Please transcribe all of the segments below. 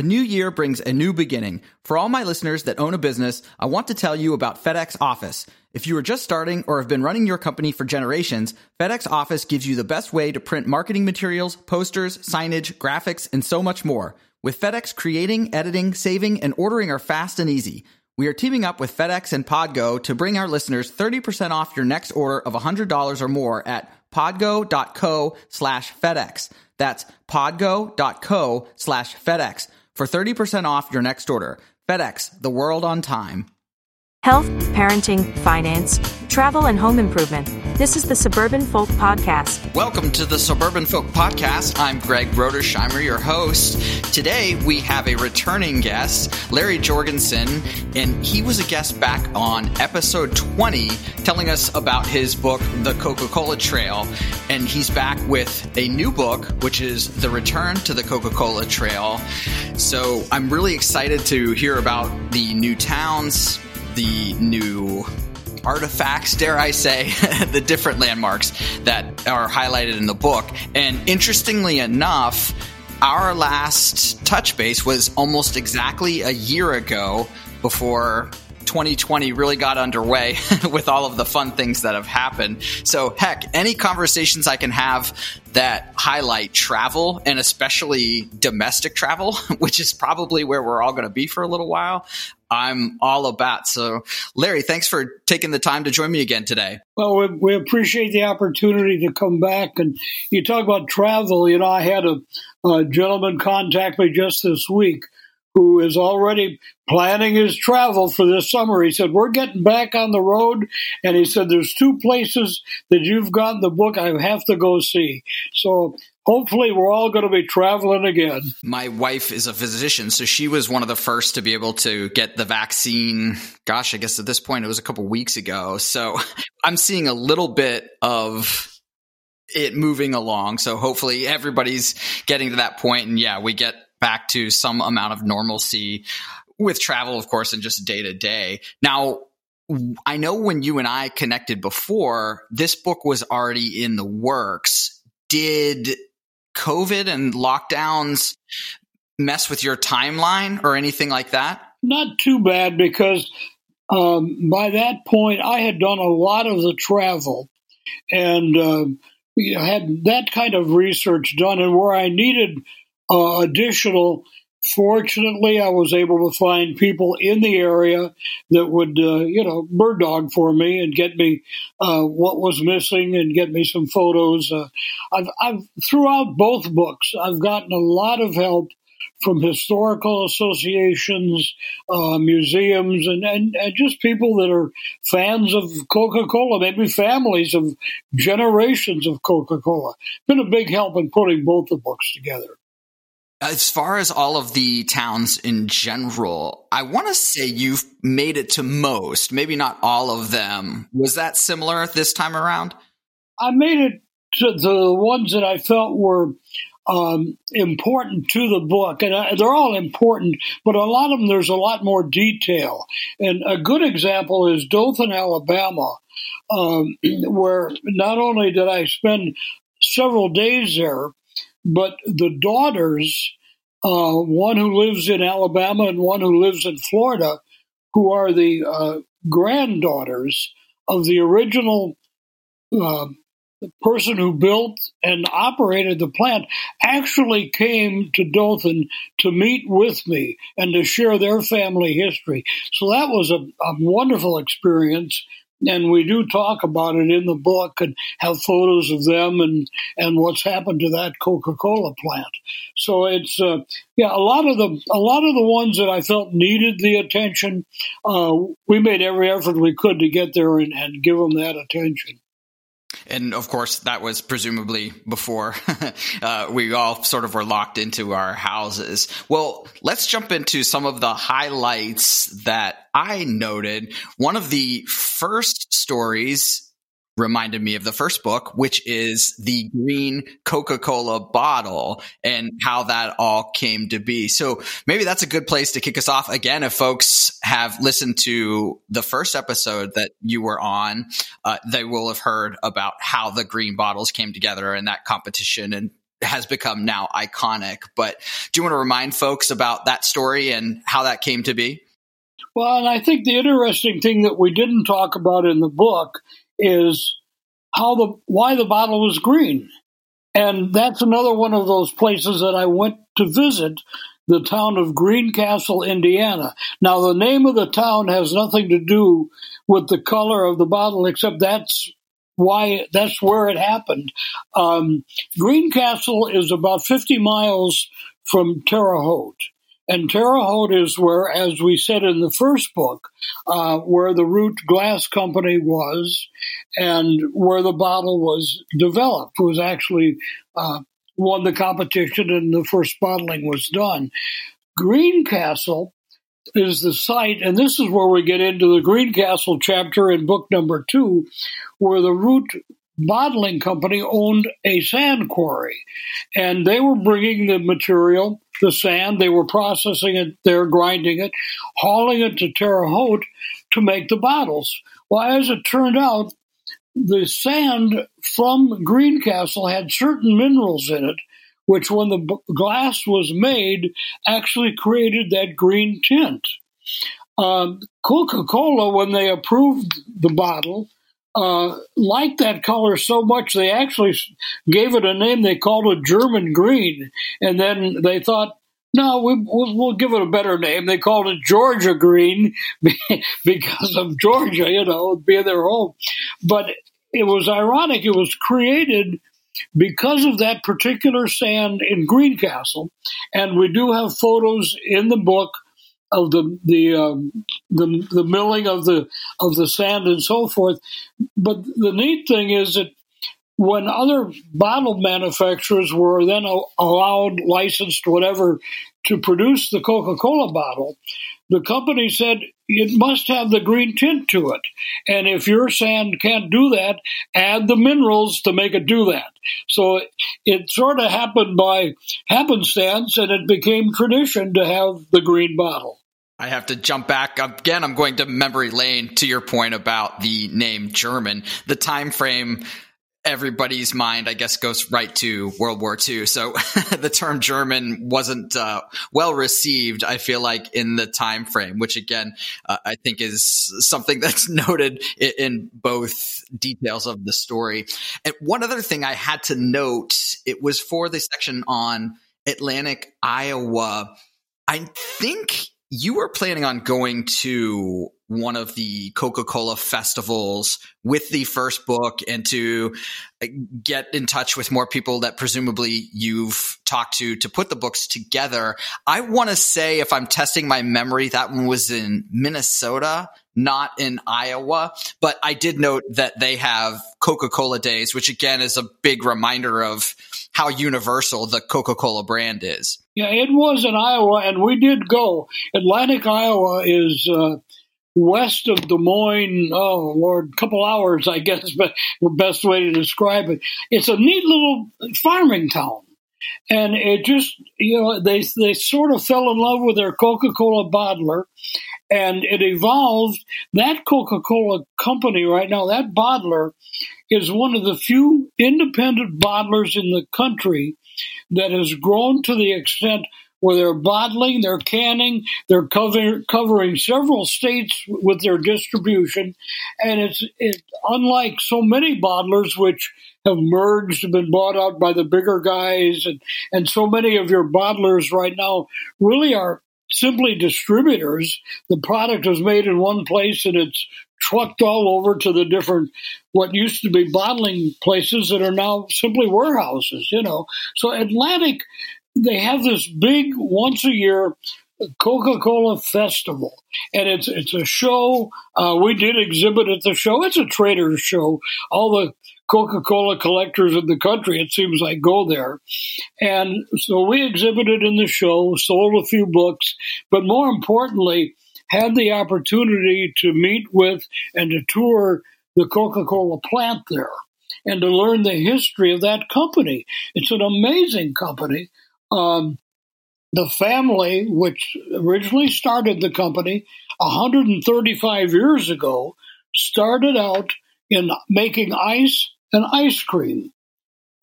A new year brings a new beginning. For all my listeners that own a business, I want to tell you about FedEx Office. If you are just starting or have been running your company for generations, FedEx Office gives you the best way to print marketing materials, posters, signage, graphics, and so much more. With FedEx, creating, editing, saving, and ordering are fast and easy. We are teaming up with FedEx and Podgo to bring our listeners 30% off your next order of $100 or more at podgo.co slash FedEx. That's podgo.co slash FedEx for 30% off your next order. FedEx, the world on time. Health, parenting, finance, travel, and home improvement. This is the Suburban Folk Podcast. Welcome to the Suburban Folk Podcast. I'm Greg Rodersheimer, your host. Today we have a returning guest, Larry Jorgensen, and he was a guest back on episode 20, telling us about his book, The Coca Cola Trail. And he's back with a new book, which is The Return to the Coca Cola Trail. So I'm really excited to hear about the new towns, the new artifacts, dare I say, the different landmarks that are highlighted in the book. And interestingly enough, our last touch base was almost exactly a year ago before 2020 really got underway with all of the fun things that have happened. So, heck, any conversations I can have that highlight travel and especially domestic travel, which is probably where we're all going to be for a little while, I'm all about. So, Larry, thanks for taking the time to join me again today. Well, we, we, appreciate the opportunity to come back. And you talk about travel. You know, I had a, a gentleman contact me just this week who is already planning his travel for this summer. He said, We're getting back on the road. And he said, There's two places that you've got in the book I have to go see. So hopefully we're all going to be traveling again. My wife is a physician, so she was one of the first to be able to get the vaccine. Gosh, I guess at this point it was a couple weeks ago. So I'm seeing a little bit of it moving along. So hopefully everybody's getting to that point and yeah, we get back to some amount of normalcy with travel, of course, and just day to day. Now, I know when you and I connected before, this book was already in the works. Did COVID and lockdowns mess with your timeline or anything like that? Not too bad because um, by that point I had done a lot of the travel and uh, had that kind of research done, and where I needed uh, additional. Fortunately, I was able to find people in the area that would, uh, you know, bird dog for me and get me uh, what was missing and get me some photos. Uh, I've, I've throughout both books, I've gotten a lot of help from historical associations, uh, museums, and, and, and, just people that are fans of Coca Cola, maybe families of generations of Coca Cola. Been a big help in putting both the books together. As far as all of the towns in general, I want to say you've made it to most, maybe not all of them. Was that similar this time around? I made it to the ones that I felt were um, important to the book, and I, they're all important, but a lot of them there's a lot more detail. And a good example is Dothan, Alabama, um, where not only did I spend several days there, but the daughters, uh, one who lives in Alabama and one who lives in Florida, who are the uh, granddaughters of the original uh, person who built and operated the plant, actually came to Dothan to meet with me and to share their family history. So that was a, a wonderful experience and we do talk about it in the book and have photos of them and and what's happened to that Coca-Cola plant. So it's uh, yeah, a lot of the a lot of the ones that I felt needed the attention, uh, we made every effort we could to get there and, and give them that attention. And of course, that was presumably before uh, we all sort of were locked into our houses. Well, let's jump into some of the highlights that I noted. One of the first stories reminded me of the first book, which is the green Coca Cola bottle and how that all came to be. So maybe that's a good place to kick us off. Again, if folks have listened to the first episode that you were on, uh, they will have heard about how the green bottles came together and that competition and has become now iconic. But do you want to remind folks about that story and how that came to be? Well, and I think the interesting thing that we didn't talk about in the book is how the why the bottle was green. And that's another one of those places that I went to visit the town of Greencastle, Indiana. Now, the name of the town has nothing to do with the color of the bottle, except that's why that's where it happened. Um, Greencastle is about 50 miles from Terre Haute. And Terre Haute is where, as we said in the first book, uh, where the Root Glass Company was and where the bottle was developed, was actually uh, won the competition and the first bottling was done. Greencastle is the site, and this is where we get into the Greencastle chapter in book number two, where the Root Bottling Company owned a sand quarry, and they were bringing the material, the sand, they were processing it, they're grinding it, hauling it to Terre Haute to make the bottles. Well, as it turned out, the sand from Greencastle had certain minerals in it, which, when the b- glass was made, actually created that green tint. Um, Coca Cola, when they approved the bottle, uh, liked that color so much they actually gave it a name they called it German green. And then they thought, no, we, will we'll give it a better name. They called it Georgia Green because of Georgia, you know, being their home. But it was ironic. It was created because of that particular sand in Greencastle, and we do have photos in the book of the the um, the, the milling of the of the sand and so forth. But the neat thing is that when other bottle manufacturers were then allowed, licensed, whatever, to produce the Coca Cola bottle, the company said it must have the green tint to it. And if your sand can't do that, add the minerals to make it do that. So it sort of happened by happenstance and it became tradition to have the green bottle. I have to jump back again. I'm going to memory lane to your point about the name German. The time frame everybody's mind, I guess, goes right to World War II. So the term German wasn't uh, well received. I feel like in the time frame, which again uh, I think is something that's noted in, in, both details of the story. And one other thing I had to note, it was for the section on Atlantic Iowa. I think you were planning on going to one of the Coca-Cola festivals with the first book and to uh, get in touch with more people that presumably you've talked to to put the books together. I want to say if I'm testing my memory that one was in Minnesota, not in Iowa, but I did note that they have Coca-Cola days, which again is a big reminder of how universal the Coca-Cola brand is. Yeah, it was in Iowa, and we did go. Atlantic Iowa is uh, west of Des Moines. Oh Lord, couple hours, I guess, but the best way to describe it. It's a neat little farming town, and it just you know they they sort of fell in love with their Coca Cola bottler, and it evolved. That Coca Cola company right now, that bottler, is one of the few independent bottlers in the country that has grown to the extent where they're bottling, they're canning, they're cover, covering several states with their distribution, and it's it, unlike so many bottlers which have merged and been bought out by the bigger guys, and and so many of your bottlers right now really are simply distributors. The product is made in one place and it's trucked all over to the different what used to be bottling places that are now simply warehouses, you know. So Atlantic they have this big once a year Coca-Cola Festival, and it's it's a show. Uh, we did exhibit at the show. It's a trader's show. All the Coca-Cola collectors in the country, it seems like, go there, and so we exhibited in the show, sold a few books, but more importantly, had the opportunity to meet with and to tour the Coca-Cola plant there and to learn the history of that company. It's an amazing company. Um, the family, which originally started the company 135 years ago, started out in making ice and ice cream.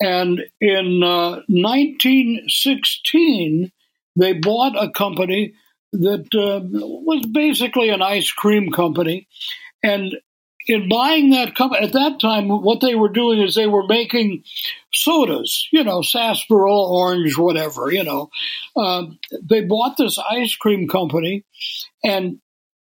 And in uh, 1916, they bought a company that uh, was basically an ice cream company. And in buying that company, at that time, what they were doing is they were making sodas, you know, sarsaparilla, orange, whatever, you know. Uh, they bought this ice cream company and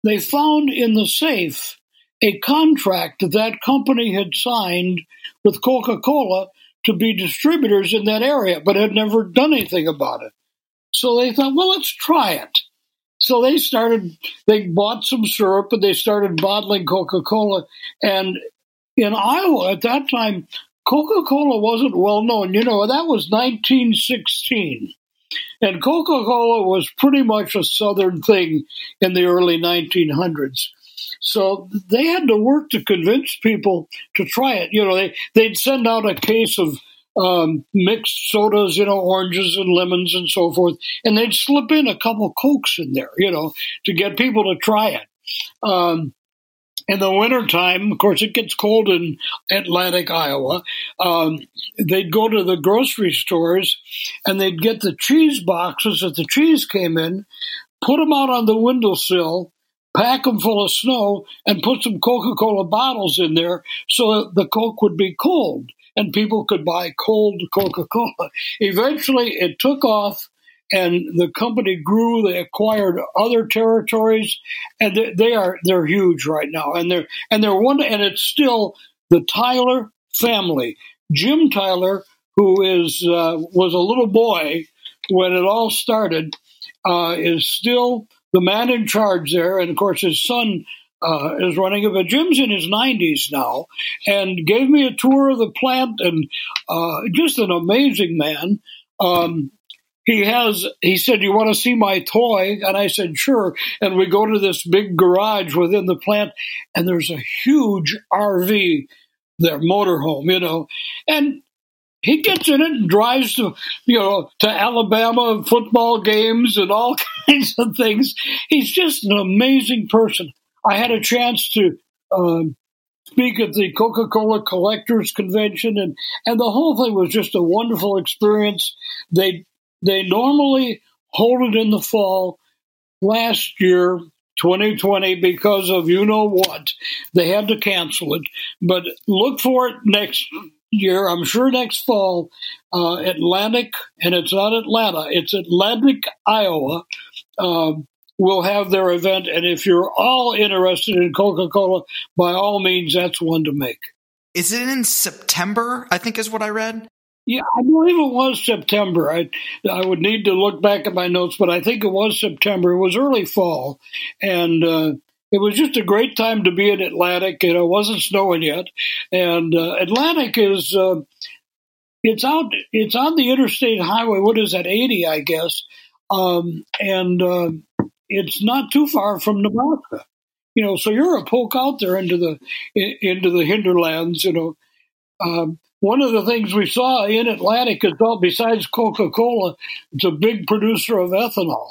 they found in the safe a contract that that company had signed with Coca Cola to be distributors in that area, but had never done anything about it. So they thought, well, let's try it. So they started, they bought some syrup and they started bottling Coca Cola. And in Iowa at that time, Coca Cola wasn't well known. You know, that was 1916. And Coca Cola was pretty much a Southern thing in the early 1900s. So they had to work to convince people to try it. You know, they, they'd send out a case of um, mixed sodas, you know, oranges and lemons and so forth, and they'd slip in a couple cokes in there, you know, to get people to try it. Um, in the wintertime, of course, it gets cold in Atlantic, Iowa. Um, they'd go to the grocery stores and they'd get the cheese boxes that the cheese came in, put them out on the windowsill, pack them full of snow, and put some Coca Cola bottles in there so that the Coke would be cold and people could buy cold Coca Cola. Eventually, it took off and the company grew. They acquired other territories, and they, they, are they're huge right now. And they're and they're one, and it's still the Tyler family. Jim Tyler, who is uh, was a little boy when it all started, uh, is still the man in charge there, and of course his son uh, is running it. But Jim's in his 90s now and gave me a tour of the plant and uh, just an amazing man. Um, he has, he said, You want to see my toy? And I said, Sure. And we go to this big garage within the plant, and there's a huge RV there, motorhome, you know. And he gets in it and drives to you know to Alabama football games and all kinds of things. He's just an amazing person. I had a chance to um, speak at the Coca Cola Collectors Convention, and, and the whole thing was just a wonderful experience. They they normally hold it in the fall. Last year, 2020, because of you know what, they had to cancel it. But look for it next year. I'm sure next fall, uh, Atlantic, and it's not Atlanta, it's Atlantic, Iowa. Um, will have their event. And if you're all interested in Coca Cola, by all means, that's one to make. Is it in September? I think is what I read. Yeah, I believe it was September. I I would need to look back at my notes, but I think it was September. It was early fall, and uh, it was just a great time to be in Atlantic. You know, it wasn't snowing yet, and uh, Atlantic is uh, it's out. It's on the interstate highway. What is that? Eighty, I guess. Um, and uh, it's not too far from Nebraska. You know, so you're a poke out there into the into the hinterlands. You know, um, one of the things we saw in Atlantic is, well, besides Coca Cola, it's a big producer of ethanol,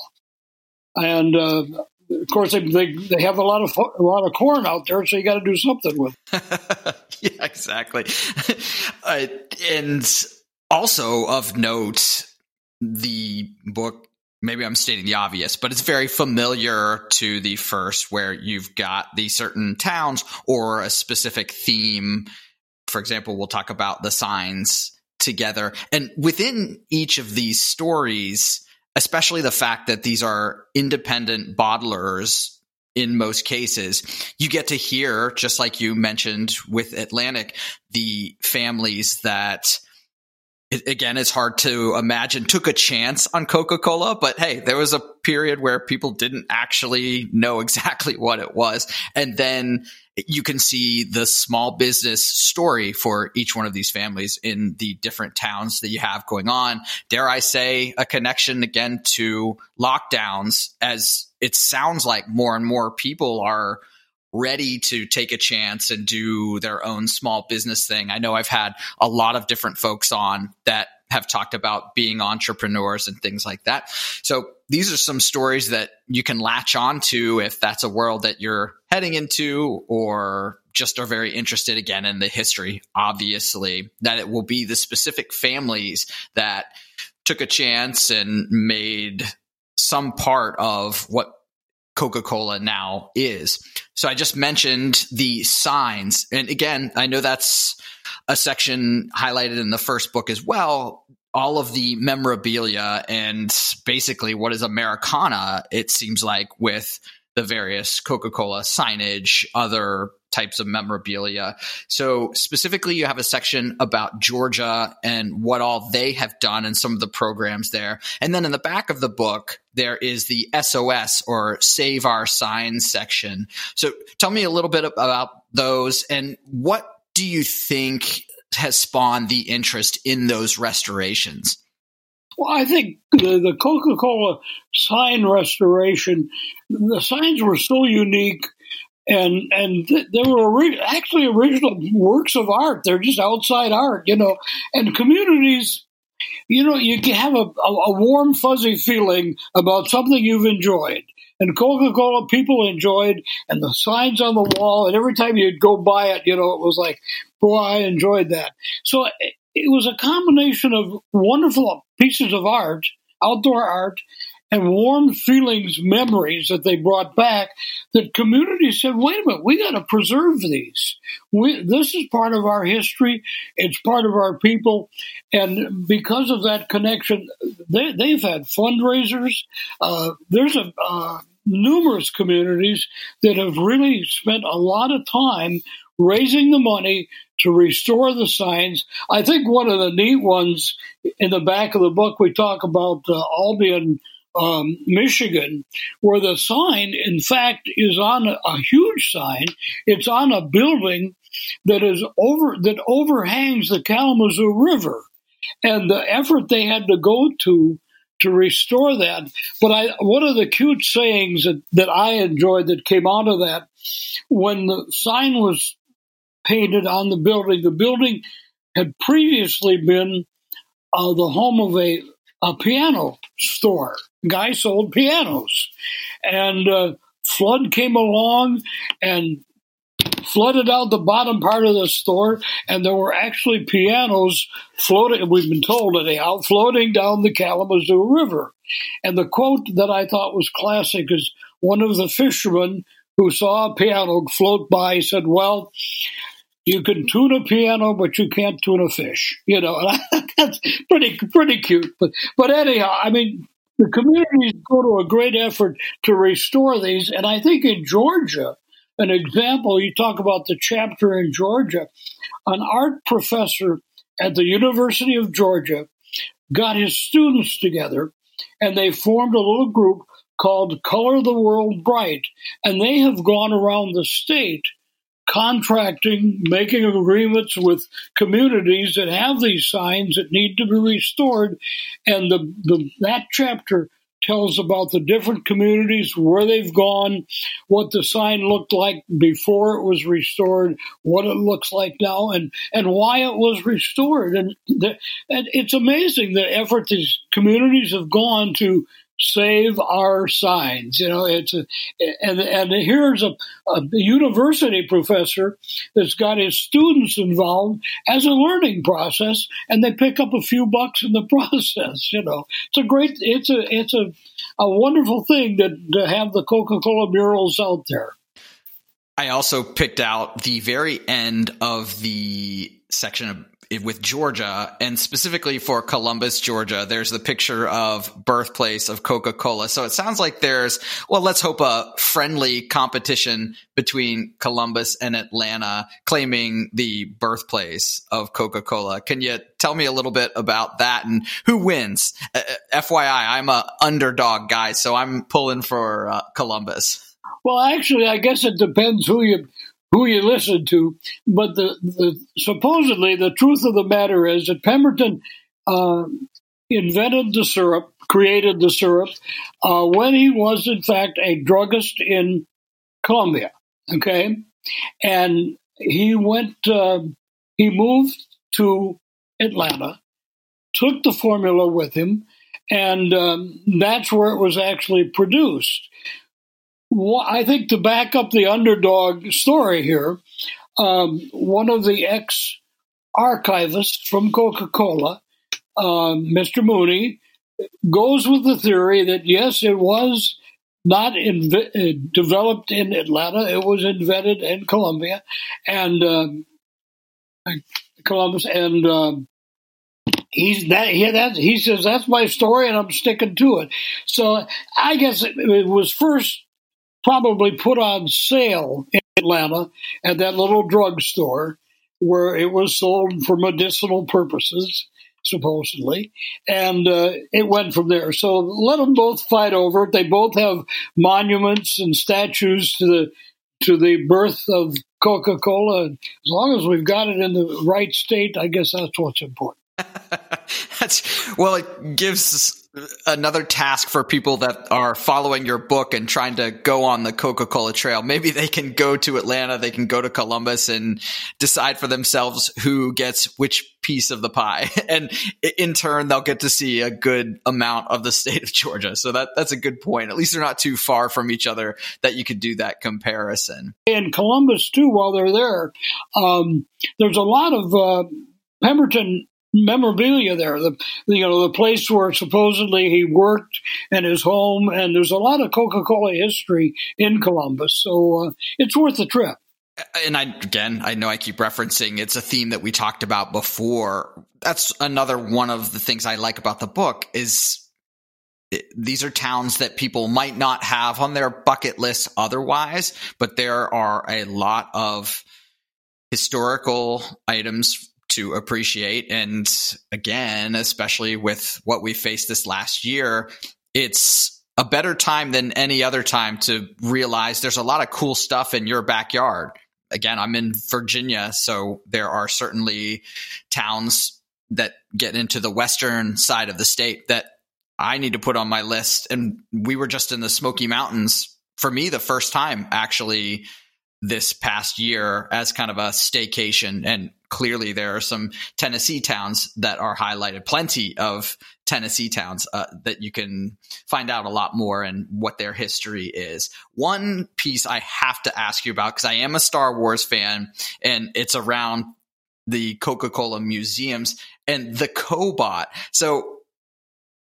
and uh, of course they, they, they have a lot of a lot of corn out there, so you got to do something with. It. yeah, exactly. uh, and also of note, the book maybe I'm stating the obvious, but it's very familiar to the first where you've got the certain towns or a specific theme. For example, we'll talk about the signs together. And within each of these stories, especially the fact that these are independent bottlers in most cases, you get to hear, just like you mentioned with Atlantic, the families that it, again, it's hard to imagine took a chance on Coca Cola, but hey, there was a period where people didn't actually know exactly what it was. And then you can see the small business story for each one of these families in the different towns that you have going on. Dare I say a connection again to lockdowns as it sounds like more and more people are ready to take a chance and do their own small business thing. I know I've had a lot of different folks on that have talked about being entrepreneurs and things like that. So these are some stories that you can latch on to if that's a world that you're heading into or just are very interested again in the history, obviously, that it will be the specific families that took a chance and made some part of what Coca Cola now is. So I just mentioned the signs. And again, I know that's a section highlighted in the first book as well. All of the memorabilia and basically what is Americana, it seems like, with the various Coca Cola signage, other types of memorabilia. So specifically, you have a section about Georgia and what all they have done and some of the programs there. And then in the back of the book, there is the SOS or Save Our Signs section. So tell me a little bit about those and what do you think has spawned the interest in those restorations? Well, I think the, the Coca Cola sign restoration, the signs were so unique and and they were ori- actually original works of art. They're just outside art, you know. And communities, you know, you have a, a, a warm, fuzzy feeling about something you've enjoyed. And Coca Cola people enjoyed, and the signs on the wall, and every time you'd go by it, you know, it was like, boy, I enjoyed that. So eh, it, was a combination of wonderful pieces of art, outdoor art, and warm feelings, memories that they brought back, that communities said, wait a minute, we got to preserve these. We, this is part of our history. It's part of our people. And because of that connection, they, have had fundraisers. Uh, there's a, uh, numerous communities that have really spent a lot of time raising the money to restore the signs. I think one of the neat ones in the back of the book, we talk about uh, Albion um, Michigan, where the sign, in fact, is on a, a huge sign. It's on a building that is over that overhangs the Kalamazoo River, and the effort they had to go to to restore that. But I, one of the cute sayings that, that I enjoyed that came out of that, when the sign was painted on the building, the building had previously been uh, the home of a a piano store. Guy sold pianos, and uh, flood came along and flooded out the bottom part of the store, and there were actually pianos floating. We've been told anyhow, floating down the Kalamazoo River. And the quote that I thought was classic is one of the fishermen who saw a piano float by said, "Well." You can tune a piano, but you can't tune a fish. You know, that's pretty pretty cute. But but anyhow, I mean, the communities go to a great effort to restore these, and I think in Georgia, an example you talk about the chapter in Georgia, an art professor at the University of Georgia got his students together, and they formed a little group called Color the World Bright, and they have gone around the state contracting, making agreements with communities that have these signs that need to be restored. And the, the that chapter tells about the different communities, where they've gone, what the sign looked like before it was restored, what it looks like now, and, and why it was restored. And, the, and it's amazing the effort these communities have gone to save our signs. You know, it's a, and and here's a, a university professor that's got his students involved as a learning process, and they pick up a few bucks in the process. You know, it's a great, it's a it's a a wonderful thing to, to have the Coca Cola murals out there. I also picked out the very end of the section of with Georgia and specifically for Columbus, Georgia, there's the picture of birthplace of Coca-Cola. So it sounds like there's, well, let's hope a friendly competition between Columbus and Atlanta claiming the birthplace of Coca-Cola. Can you tell me a little bit about that and who wins? Uh, uh FYI, I'm a underdog guy, so I'm pulling for uh, Columbus. Well, actually, I guess it depends who you who you listen to. But the, the supposedly the truth of the matter is that Pemberton uh, invented the syrup, created the syrup, uh, when he was in fact a druggist in Columbia. Okay, and he went. Uh, he moved to Atlanta, took the formula with him, and um, that's where it was actually produced. I think to back up the underdog story here, um, one of the ex archivists from Coca Cola, um, Mr. Mooney, goes with the theory that yes, it was not uh, developed in Atlanta, it was invented in Columbia and um, Columbus, and um, he's that that he says that's my story and I'm sticking to it. So I guess it, it was first probably put on sale in Atlanta at that little drugstore where it was sold for medicinal purposes, supposedly, and uh, it went from there. So let them both fight over it. They both have monuments and statues to the to the birth of Coca Cola. As long as we've got it in the right state, I guess that's what's important. that's well, it gives another task for people that are following your book and trying to go on the Coca-Cola trail. Maybe they can go to Atlanta, they can go to Columbus and decide for themselves who gets which piece of the pie. And in turn, they'll get to see a good amount of the state of Georgia. So that, that's a good point. At least they're not too far from each other that you could do that comparison. In Columbus too, while they're there, um, there's a lot of, uh, Pemberton memorabilia there. The you know the place where supposedly he worked and his home, and there's a lot of Coca Cola history in Columbus, so uh, it's worth the trip. And I again, I know I keep referencing it's a theme that we talked about before. That's another one of the things I like about the book is these are towns that people might not have on their bucket list otherwise, but there are a lot of historical items to appreciate. And again, especially with what we faced this last year, it's a better time than any other time to realize there's a lot of cool stuff in your backyard. Again, I'm in Virginia, so there are certainly towns that get into the western side of the state that I need to put on my list. And we were just in the Smoky Mountains for me the first time actually this past year as kind of a staycation. And clearly there are some Tennessee towns that are highlighted, plenty of Tennessee towns uh, that you can find out a lot more and what their history is. One piece I have to ask you about because I am a Star Wars fan and it's around the Coca Cola museums and the Cobot. So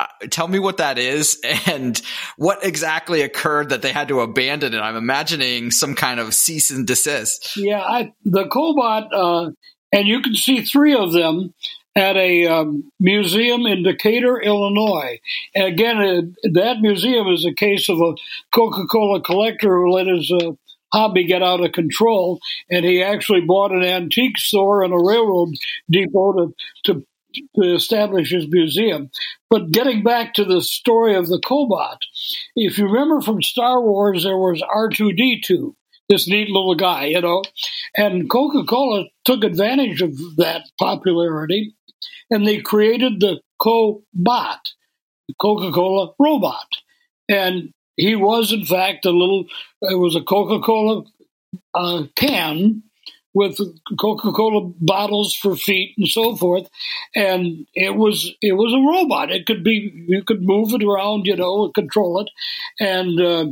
uh, tell me what that is and what exactly occurred that they had to abandon it. I'm imagining some kind of cease and desist. Yeah, I, the Cobot, uh, and you can see three of them at a um, museum in Decatur, Illinois. And again, uh, that museum is a case of a Coca Cola collector who let his uh, hobby get out of control, and he actually bought an antique store and a railroad depot to, to to establish his museum. But getting back to the story of the Cobot, if you remember from Star Wars, there was R2D2, this neat little guy, you know, and Coca Cola took advantage of that popularity and they created the Cobot, the Coca Cola robot. And he was, in fact, a little, it was a Coca Cola uh, can with Coca-Cola bottles for feet and so forth. And it was it was a robot. It could be you could move it around, you know, control it, and uh,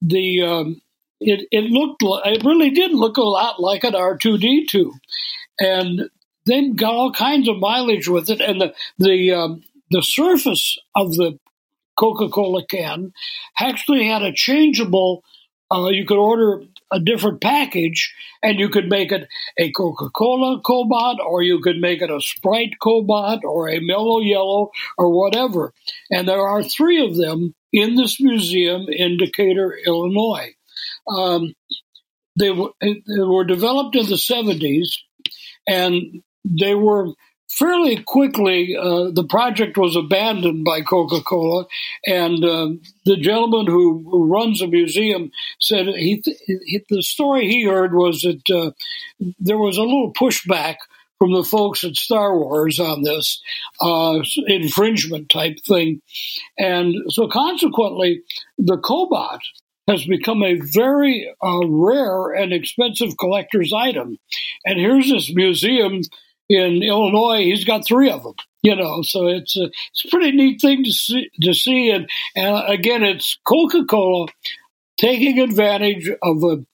the um, it it looked it really did look a lot like an R two D two, and they got all kinds of mileage with it, and the the um, the surface of the Coca-Cola can actually had a changeable. Uh, you could order a different package and you could make it a Coca-Cola Cobot or you could make it a Sprite Cobot or a Mellow Yellow or whatever. And there are three of them in this museum in Decatur, Illinois. Um, they, were, they were developed in the 70s and they were fairly quickly, uh, the project was abandoned by Coca Cola, and uh, the gentleman who, runs the museum said he, he, the story he heard was that uh, there was a little pushback from the folks at Star Wars on this uh, infringement type thing, and so consequently, the Cobot has become a very uh, rare and expensive collector's item. And here's this museum in Illinois, he's got three of them. You know, so it's a it's a pretty neat thing to see. To see, and, and again, it's Coca Cola taking advantage of a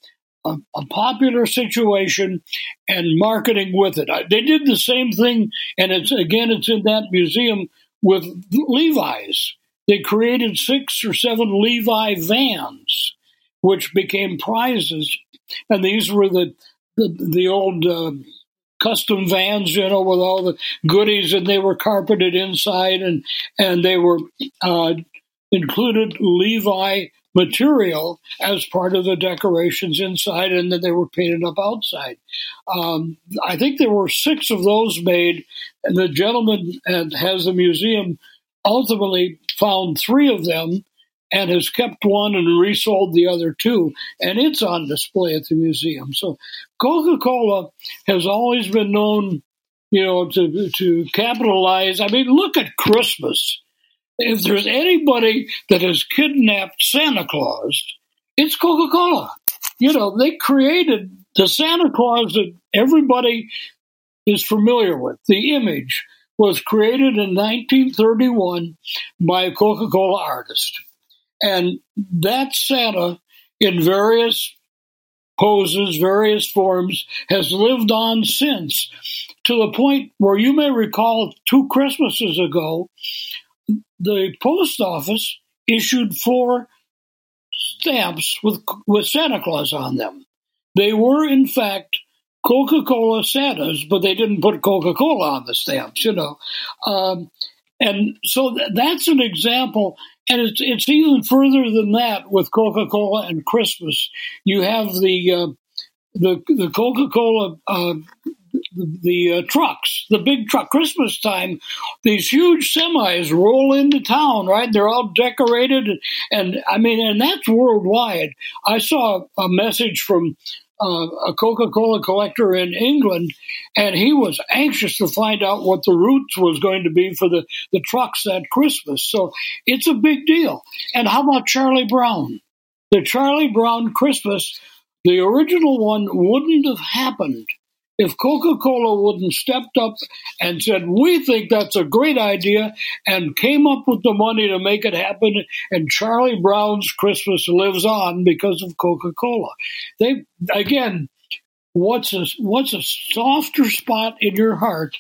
a, a, popular situation and marketing with it. They did the same thing, and it's again, it's in that museum with Levi's. They created six or seven Levi vans, which became prizes, and these were the the, the old. Uh, custom vans, you know, with all the goodies, and they were carpeted inside, and and they were uh, included Levi material as part of the decorations inside, and then they were painted up outside. Um, I think there were six of those made, and the gentleman at, has the museum ultimately found three of them and has kept one and resold the other two, and it's on display at the museum. So Coca Cola has always been known, you know, to to capitalize. I mean, look at Christmas. If there's anybody that has kidnapped Santa Claus, it's Coca Cola. You know, they created the Santa Claus that everybody is familiar with. The image was created in 1931 by a Coca Cola artist. And that Santa, in various poses, various forms, has lived on since to the point where you may recall two Christmases ago, the post office issued four stamps with, with Santa Claus on them. They were, in fact, Coca Cola Santas, but they didn't put Coca Cola on the stamps, you know. Um, and so th- that's an example. And it's, it's even further than that with Coca Cola and Christmas. You have the uh, the the Coca Cola uh, the, the uh, trucks, the big truck. Christmas time, these huge semis roll into town. Right, they're all decorated, and, and I mean, and that's worldwide. I saw a message from uh, a Coca Cola collector in England, and he was anxious to find out what the routes was going to be for the, the trucks at Christmas. So it's a big deal. And how about Charlie Brown? The Charlie Brown Christmas, the original one wouldn't have happened if Coca Cola wouldn't stepped up and said, We think that's a great idea, and came up with the money to make it happen, and Charlie Brown's Christmas lives on because of Coca Cola. They, again, what's a, what's a softer spot in your heart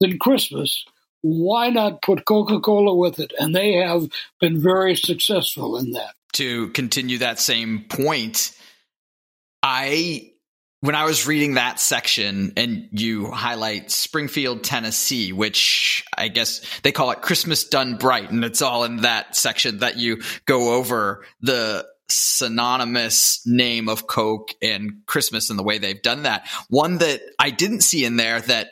than Christmas? Why not put Coca Cola with it? And they have been very successful in that. To continue that same point, I when I was reading that section and you highlight Springfield, Tennessee, which I guess they call it Christmas done bright. And it's all in that section that you go over the synonymous name of Coke and Christmas and the way they've done that. One that I didn't see in there that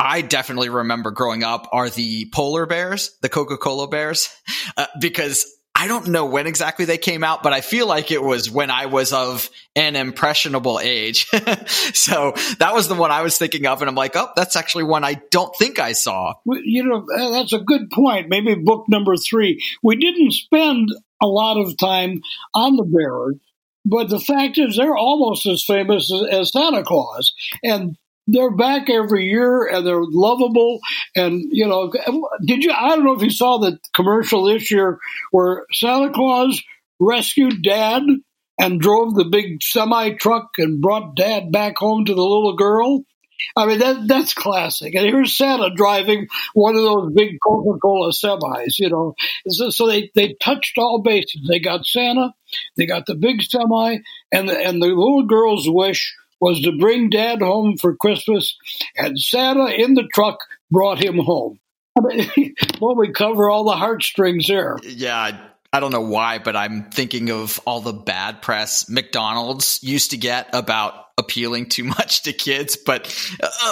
I definitely remember growing up are the polar bears, the Coca Cola bears, uh, because I don't know when exactly they came out, but I feel like it was when I was of an impressionable age. so that was the one I was thinking of. And I'm like, oh, that's actually one I don't think I saw. You know, uh, that's a good point. Maybe book number three. We didn't spend a lot of time on the bearers, but the fact is they're almost as famous as, as Santa Claus. And they're back every year and they're lovable. And, you know, did you, I don't know if you saw the commercial this year where Santa Claus rescued dad and drove the big semi truck and brought dad back home to the little girl. I mean, that that's classic. And here's Santa driving one of those big Coca Cola semis, you know. So, so, they, they touched all bases. They got Santa, they got the big semi, and the, and the little girl's wish was to bring dad home for Christmas, and Santa in the truck brought him home. well, we cover all the heartstrings there. Yeah, I don't know why, but I'm thinking of all the bad press McDonald's used to get about appealing too much to kids, but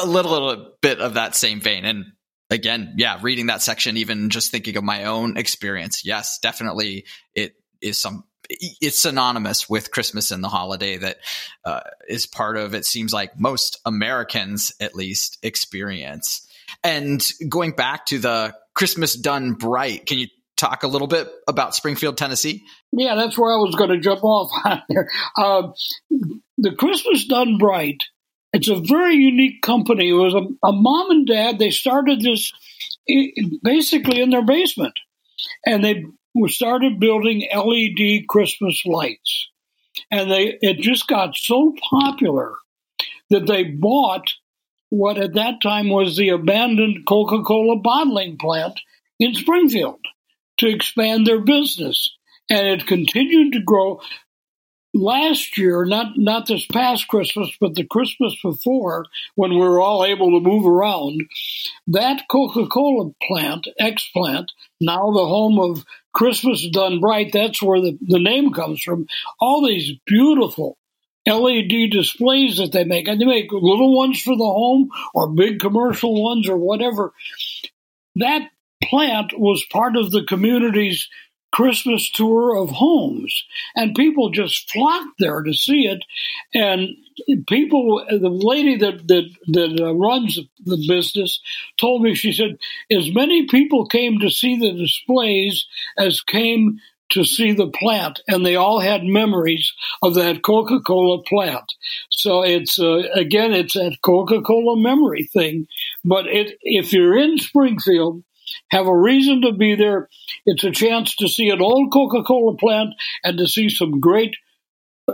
a little, little bit of that same vein. And again, yeah, reading that section, even just thinking of my own experience, yes, definitely it is some it's synonymous with Christmas and the holiday that uh, is part of it seems like most Americans at least experience. And going back to the Christmas done bright, can you talk a little bit about Springfield, Tennessee? Yeah, that's where I was going to jump off on there. Uh, the Christmas done bright. It's a very unique company. It was a, a mom and dad. They started this basically in their basement, and they started building LED Christmas lights. and they it just got so popular that they bought what at that time was the abandoned Coca-Cola bottling plant in Springfield to expand their business. And it continued to grow. Last year, not not this past Christmas, but the Christmas before, when we were all able to move around, that Coca-Cola plant, X plant, now the home of Christmas Done Bright, that's where the, the name comes from. All these beautiful LED displays that they make, and they make little ones for the home or big commercial ones or whatever. That plant was part of the community's Christmas tour of homes, and people just flocked there to see it. And people, the lady that that, that runs the business told me she said as many people came to see the displays as came to see the plant, and they all had memories of that Coca Cola plant. So it's uh, again, it's that Coca Cola memory thing. But it, if you're in Springfield, have a reason to be there. It's a chance to see an old Coca Cola plant and to see some great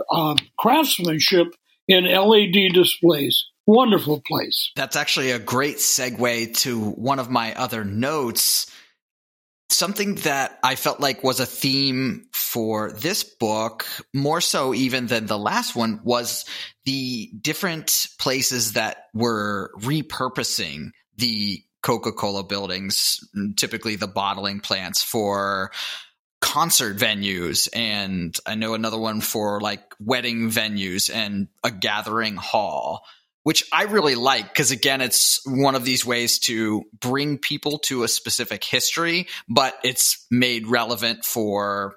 uh, craftsmanship in LED displays. Wonderful place. That's actually a great segue to one of my other notes something that I felt like was a theme for this book, more so even than the last one, was the different places that were repurposing the Coca Cola buildings, mm, typically the bottling plants for concert venues. And I know another one for like wedding venues and a gathering hall which I really like because again, it's one of these ways to bring people to a specific history, but it's made relevant for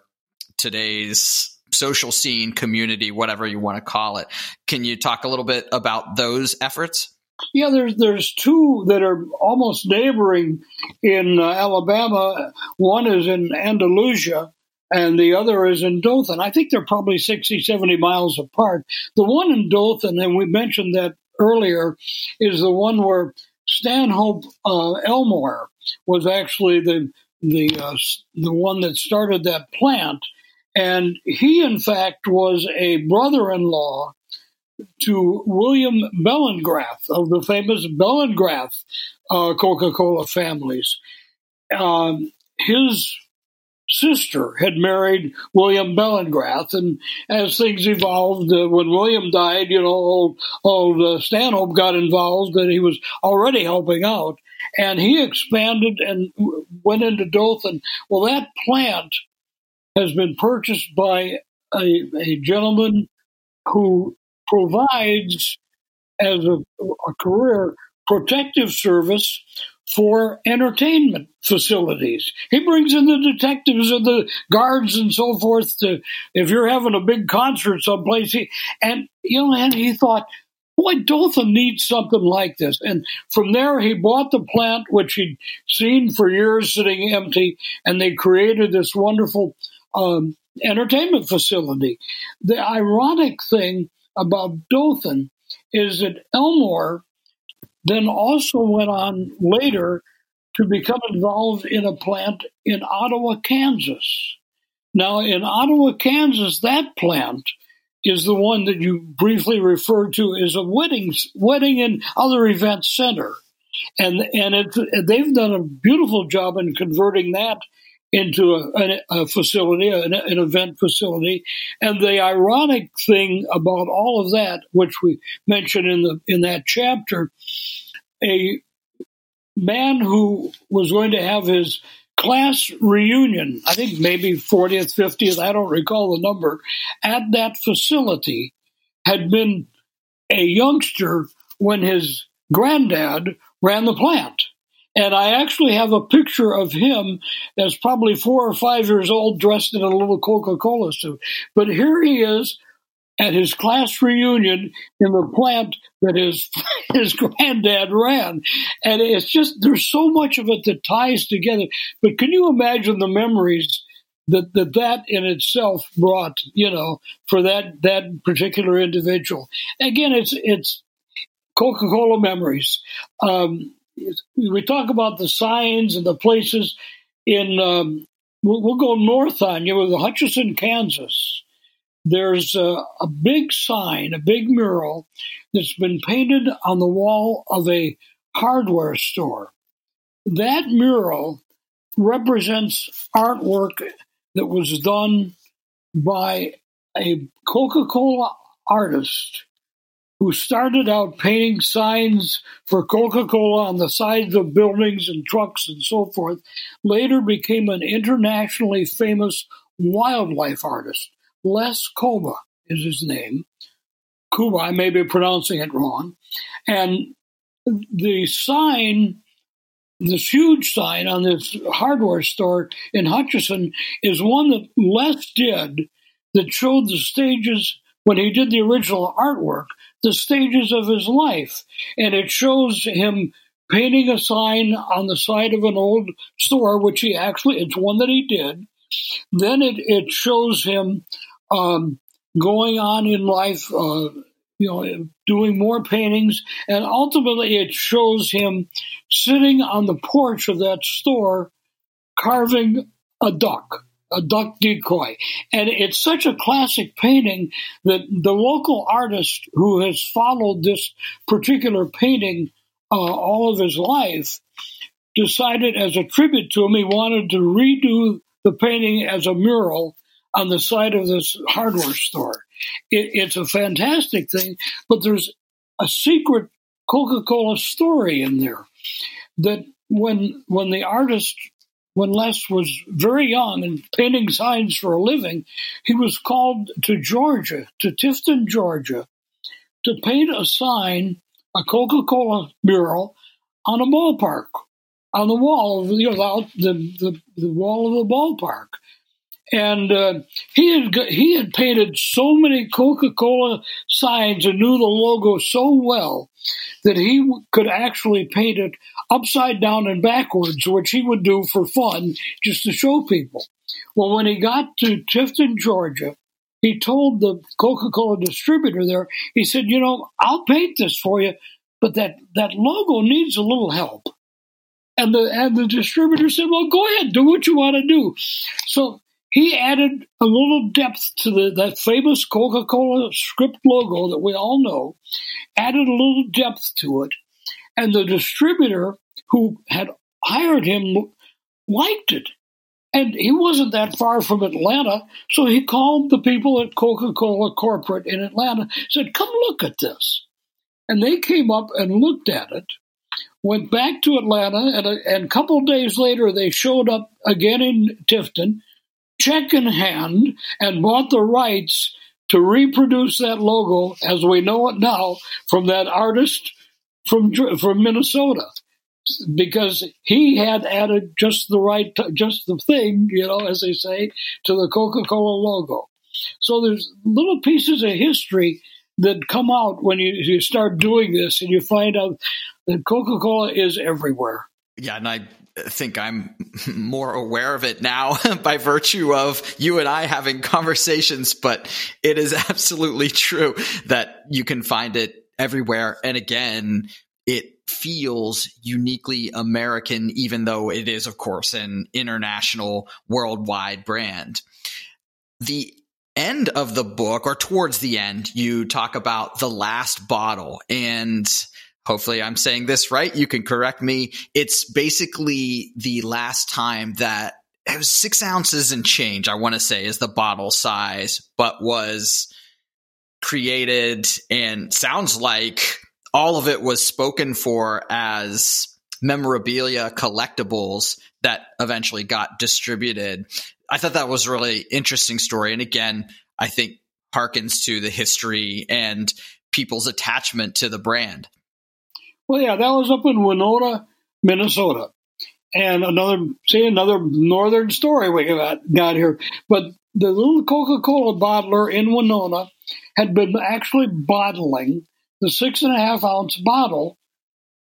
today's social scene, community, whatever you want to call it. Can you talk a little bit about those efforts? Yeah, there's there's two that are almost neighboring in uh, Alabama. One is in Andalusia, and the other is in Dothan. I think they're probably 60, 70 miles apart. The one in Dothan, and we mentioned that earlier is the one where Stanhope uh, Elmore was actually the the uh, the one that started that plant, and he in fact was a brother-in-law to William Bellingrath of the famous Bellingrath uh, Coca-Cola families. Um, his sister had married William Bellingrath, and as things evolved, uh, when William died, you know, old, old uh, Stanhope got involved, and he was already helping out, and he expanded and went into Dothan. Well, that plant has been purchased by a, a gentleman who provides as a, a career protective service for entertainment facilities. He brings in the detectives and the guards and so forth to, if you're having a big concert someplace, he, and, you know, and he thought, boy, Dothan needs something like this. And from there, he bought the plant, which he'd seen for years sitting empty, and they created this wonderful um, entertainment facility. The ironic thing about Dothan is that Elmore then also went on later to become involved in a plant in Ottawa, Kansas. Now, in Ottawa, Kansas, that plant is the one that you briefly referred to as a wedding, wedding and other events center. And, and it, they've done a beautiful job in converting that into a, a facility, an, an, event facility. And the ironic thing about all of that, which we mentioned in the in that chapter, a man who was going to have his class reunion, I think maybe 40th, 50th, I don't recall the number, at that facility had been a youngster when his granddad ran the plant. And I actually have a picture of him as probably four or five years old, dressed in a little Coca Cola suit. But here he is at his class reunion in the plant that his his granddad ran, and it's just there's so much of it that ties together. But can you imagine the memories that that, that in itself brought? You know, for that that particular individual. Again, it's it's Coca Cola memories. Um, we talk about the signs and the places in. Um, we'll, we'll, go north on you with Hutchinson, Kansas there's a, a big sign, a big mural that's been painted on the wall of a hardware store. That mural represents artwork that was done by a Coca Cola artist who started out painting signs for Coca Cola on the sides of buildings and trucks and so forth, later became an internationally famous wildlife artist. Les Koba is his name. Kouba, I may be pronouncing it wrong. And the sign, this huge sign on this hardware store in Hutchinson, is one that Les did that showed the stages when he did the original artwork, the stages of his life. And it shows him painting a sign on the side of an old store, which he actually, it's one that he did. Then it, it shows him um, going on in life, uh, you know, doing more paintings, and ultimately it shows him sitting on the porch of that store carving a duck, a duck decoy. And it's such a classic painting that the local artist who has followed this particular painting uh, all of his life decided as a tribute to him he wanted to redo the painting as a mural on the side of this hardware store. It, it's a fantastic thing, but there's a secret Coca-Cola story in there that when when the artist when Les was very young and painting signs for a living, he was called to Georgia, to Tifton, Georgia, to paint a sign, a Coca-Cola mural on a ballpark, on the wall of you know, the, the, the wall of the ballpark. And uh, he had he had painted so many Coca-Cola signs and knew the logo so well that he could actually paint it upside down and backwards, which he would do for fun just to show people. Well, when he got to Tifton, Georgia, he told the Coca-Cola distributor there, he said, "You know, I'll paint this for you, but that that logo needs a little help." And the and the distributor said, "Well, go ahead, do what you want to do." So he added a little depth to the, that famous Coca Cola script logo that we all know, added a little depth to it. And the distributor who had hired him liked it. And he wasn't that far from Atlanta, so he called the people at Coca Cola corporate in Atlanta, said, Come look at this. And they came up and looked at it, went back to Atlanta, and a, and a couple days later they showed up again in Tifton check in hand and bought the rights to reproduce that logo as we know it now from that artist from from Minnesota. Because he had added just the right just the thing you know as they say to the Coca-Cola logo. So there's little pieces of history that come out when you, you start doing this and you find out that Coca-Cola is everywhere. Yeah, and I think I'm more aware of it now by virtue of you and I having conversations, but it is absolutely true that you can find it everywhere. And again, it feels uniquely American, even though it is, of course, an international, worldwide brand. The end of the book, or towards the end, you talk about the last bottle and hopefully I'm saying this right. You can correct me. It's basically the last time that it was six ounces and change, I want to say is the bottle size, but was created and sounds like all of it was spoken for as memorabilia collectibles that eventually got distributed. I thought that was really interesting story. And again, I think harkens to the history and people's attachment to the brand. Well, yeah, that was up in Winona, Minnesota. And another, see, another northern story we got, got here. But the little Coca Cola bottler in Winona had been actually bottling the six and a half ounce bottle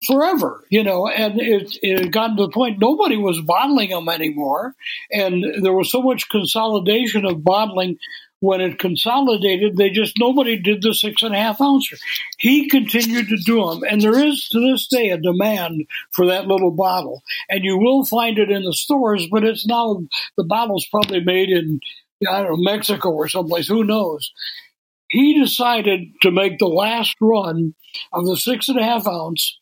forever, you know, and it, it had gotten to the point nobody was bottling them anymore. And there was so much consolidation of bottling when it consolidated, they just nobody did the six and a half ouncer. He continued to do them, and there is to this day a demand for that little bottle, and you will find it in the stores. But it's now the bottle's probably made in I don't know, Mexico or someplace, who knows. He decided to make the last run of the six and a half ounce.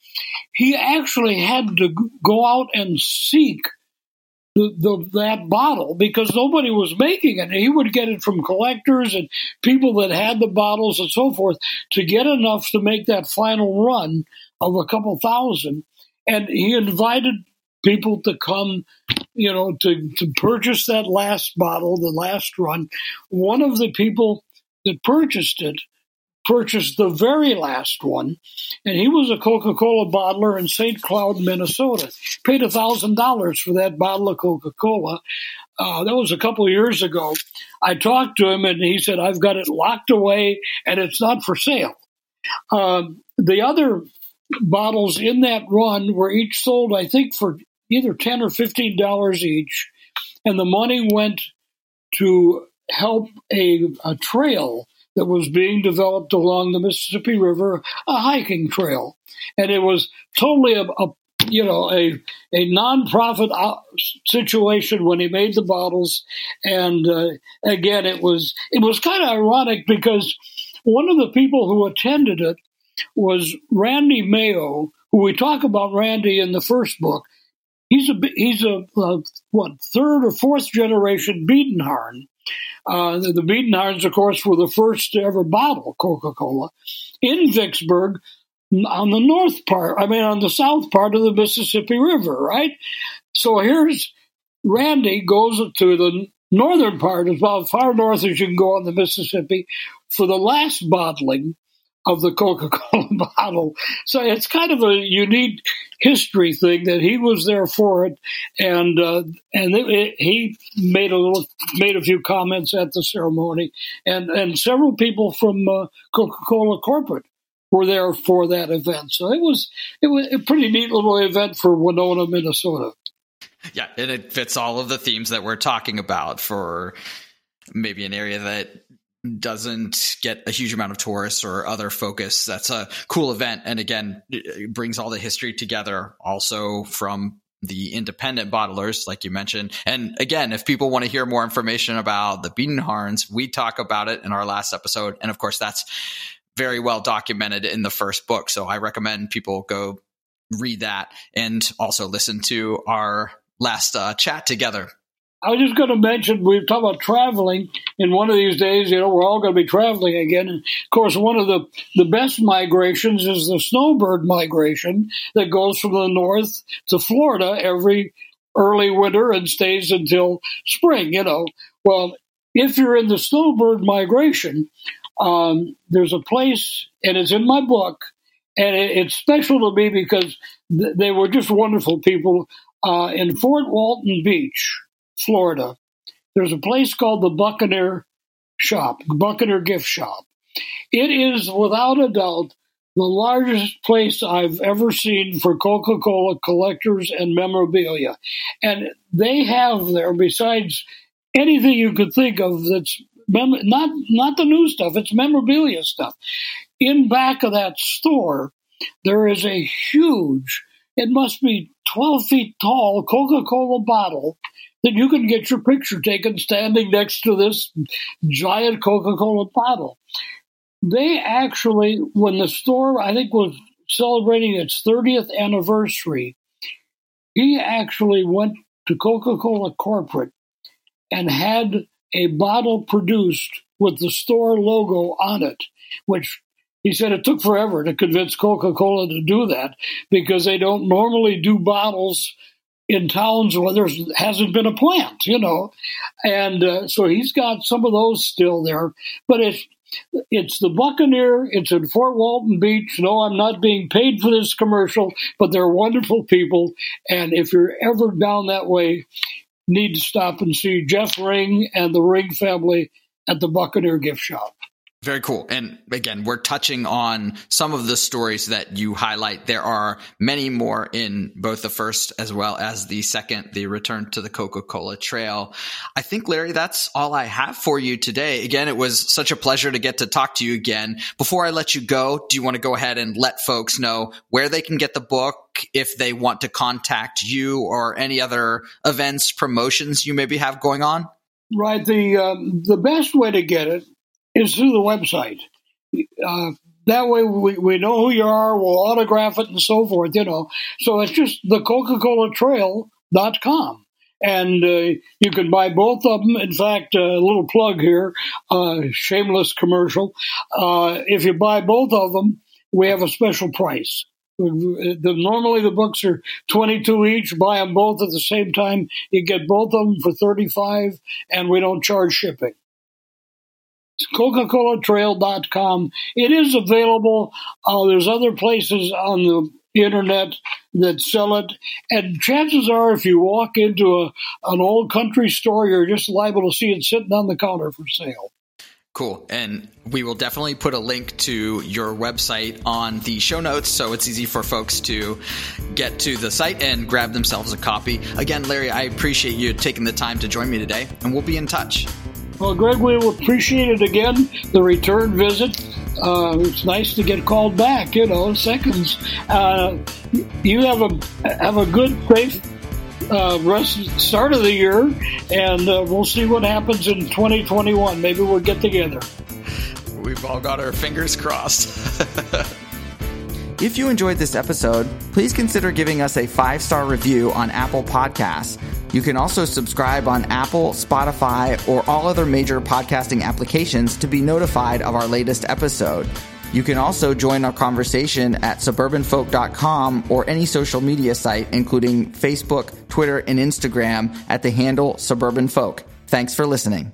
He actually had to go out and seek the, the, that bottle because nobody was making it. He would get it from collectors and people that had the bottles and so forth to get enough to make that final run of a couple thousand. And he invited people to come, you know, to, to purchase that last bottle, the last run. One of the people that purchased it purchased the very last one, and he was a Coca Cola bottler in St. Cloud, Minnesota. Paid a thousand dollars for that bottle of Coca Cola. Uh, that was a couple of years ago. I talked to him, and he said, "I've got it locked away, and it's not for sale." Um, the other bottles in that run were each sold, I think, for either ten or fifteen dollars each, and the money went to help a, a trail that was being developed along the Mississippi River, a hiking trail, and it was totally a, a you know a a nonprofit uh, situation when he made the bottles, and uh, again it was it was kind of ironic because one of the people who attended it was Randy Mayo, who we talk about Randy in the first book. He's a he's a, a what third or fourth generation Biedenharn, uh, the, the Biedenharns, of course, were the first to ever bottle Coca Cola in Vicksburg on the north part, I mean, on the south part of the Mississippi River, right? So here's Randy goes to the northern part, as far north as you can go on the Mississippi, for the last bottling of the Coca Cola bottle. So it's kind of a unique history thing that he was there for it, and uh, and it, it, he made a little made a few comments at the ceremony, and and several people from uh, Coca Cola corporate were there for that event. So it was it was a pretty neat little event for Winona, Minnesota. Yeah, and it fits all of the themes that we're talking about for maybe an area that doesn't get a huge amount of tourists or other focus. That's a cool event. And again, brings all the history together also from the independent bottlers, like you mentioned. And again, if people want to hear more information about the Biedenharns, we talk about it in our last episode. And of course, that's very well documented in the first book. So I recommend people go read that and also listen to our last uh, chat together I was just going to mention we were talking about traveling. In one of these days, you know, we're all going to be traveling again. And of course, one of the the best migrations is the snowbird migration that goes from the north to Florida every early winter and stays until spring. You know, well, if you're in the snowbird migration, um, there's a place, and it's in my book, and it, it's special to me because th- they were just wonderful people uh, in Fort Walton Beach Florida, there's a place called the Buccaneer Shop, Buccaneer Gift Shop. It is without a doubt the largest place I've ever seen for Coca Cola collectors and memorabilia. And they have there, besides anything you could think of that's mem- not, not the new stuff, it's memorabilia stuff. In back of that store, there is a huge, it must be 12 feet tall Coca Cola bottle then you can get your picture taken standing next to this giant Coca Cola bottle. They actually, when the store, I think, was celebrating its 30th anniversary, he actually went to Coca Cola corporate and had a bottle produced with the store logo on it, which he said it took forever to convince Coca Cola to do that because they don't normally do bottles in towns where there hasn't been a plant, you know, and uh, so he's got some of those still there. But it's it's the Buccaneer. It's in Fort Walton Beach. No, I'm not being paid for this commercial, but they're wonderful people. And if you're ever down that way, need to stop and see Jeff Ring and the Ring family at the Buccaneer gift shop. Very cool. And again, we're touching on some of the stories that you highlight. There are many more in both the first as well as the second, the return to the Coca-Cola trail. I think, Larry, that's all I have for you today. Again, it was such a pleasure to get to talk to you again. Before I let you go, do you want to go ahead and let folks know where they can get the book, if they want to contact you or any other events, promotions you maybe have going on? Right. The um, the best way to get it is through the website. Uh, that way we, we know who you are, we'll autograph it and so forth, you know. So it's just the Coca-Cola Trail.com. And uh, you can buy both of them. In fact, a little plug here, uh, shameless commercial. Uh, if you buy both of them, we have a special price. The, normally the books are 22 each. Buy them both at the same time. You get both of them for 35 and we don't charge shipping. Coca-Cola-Trail.com. It is available. Uh, there's other places on the internet that sell it. And chances are, if you walk into a, an old country store, you're just liable to see it sitting on the counter for sale. Cool. And we will definitely put a link to your website on the show notes so it's easy for folks to get to the site and grab themselves a copy. Again, Larry, I appreciate you taking the time to join me today, and we'll be in touch. Well, Greg, we appreciate it again, the return visit. Uh, it's nice to get called back, you know, seconds. Uh, you have a have a good, safe uh, rest start of the year, and uh, we'll see what happens in 2021. Maybe we'll get together. We've all got our fingers crossed. if you enjoyed this episode, please consider giving us a five star review on Apple Podcasts. You can also subscribe on Apple, Spotify, or all other major podcasting applications to be notified of our latest episode. You can also join our conversation at suburbanfolk.com or any social media site, including Facebook, Twitter, and Instagram at the handle Suburban Folk. Thanks for listening.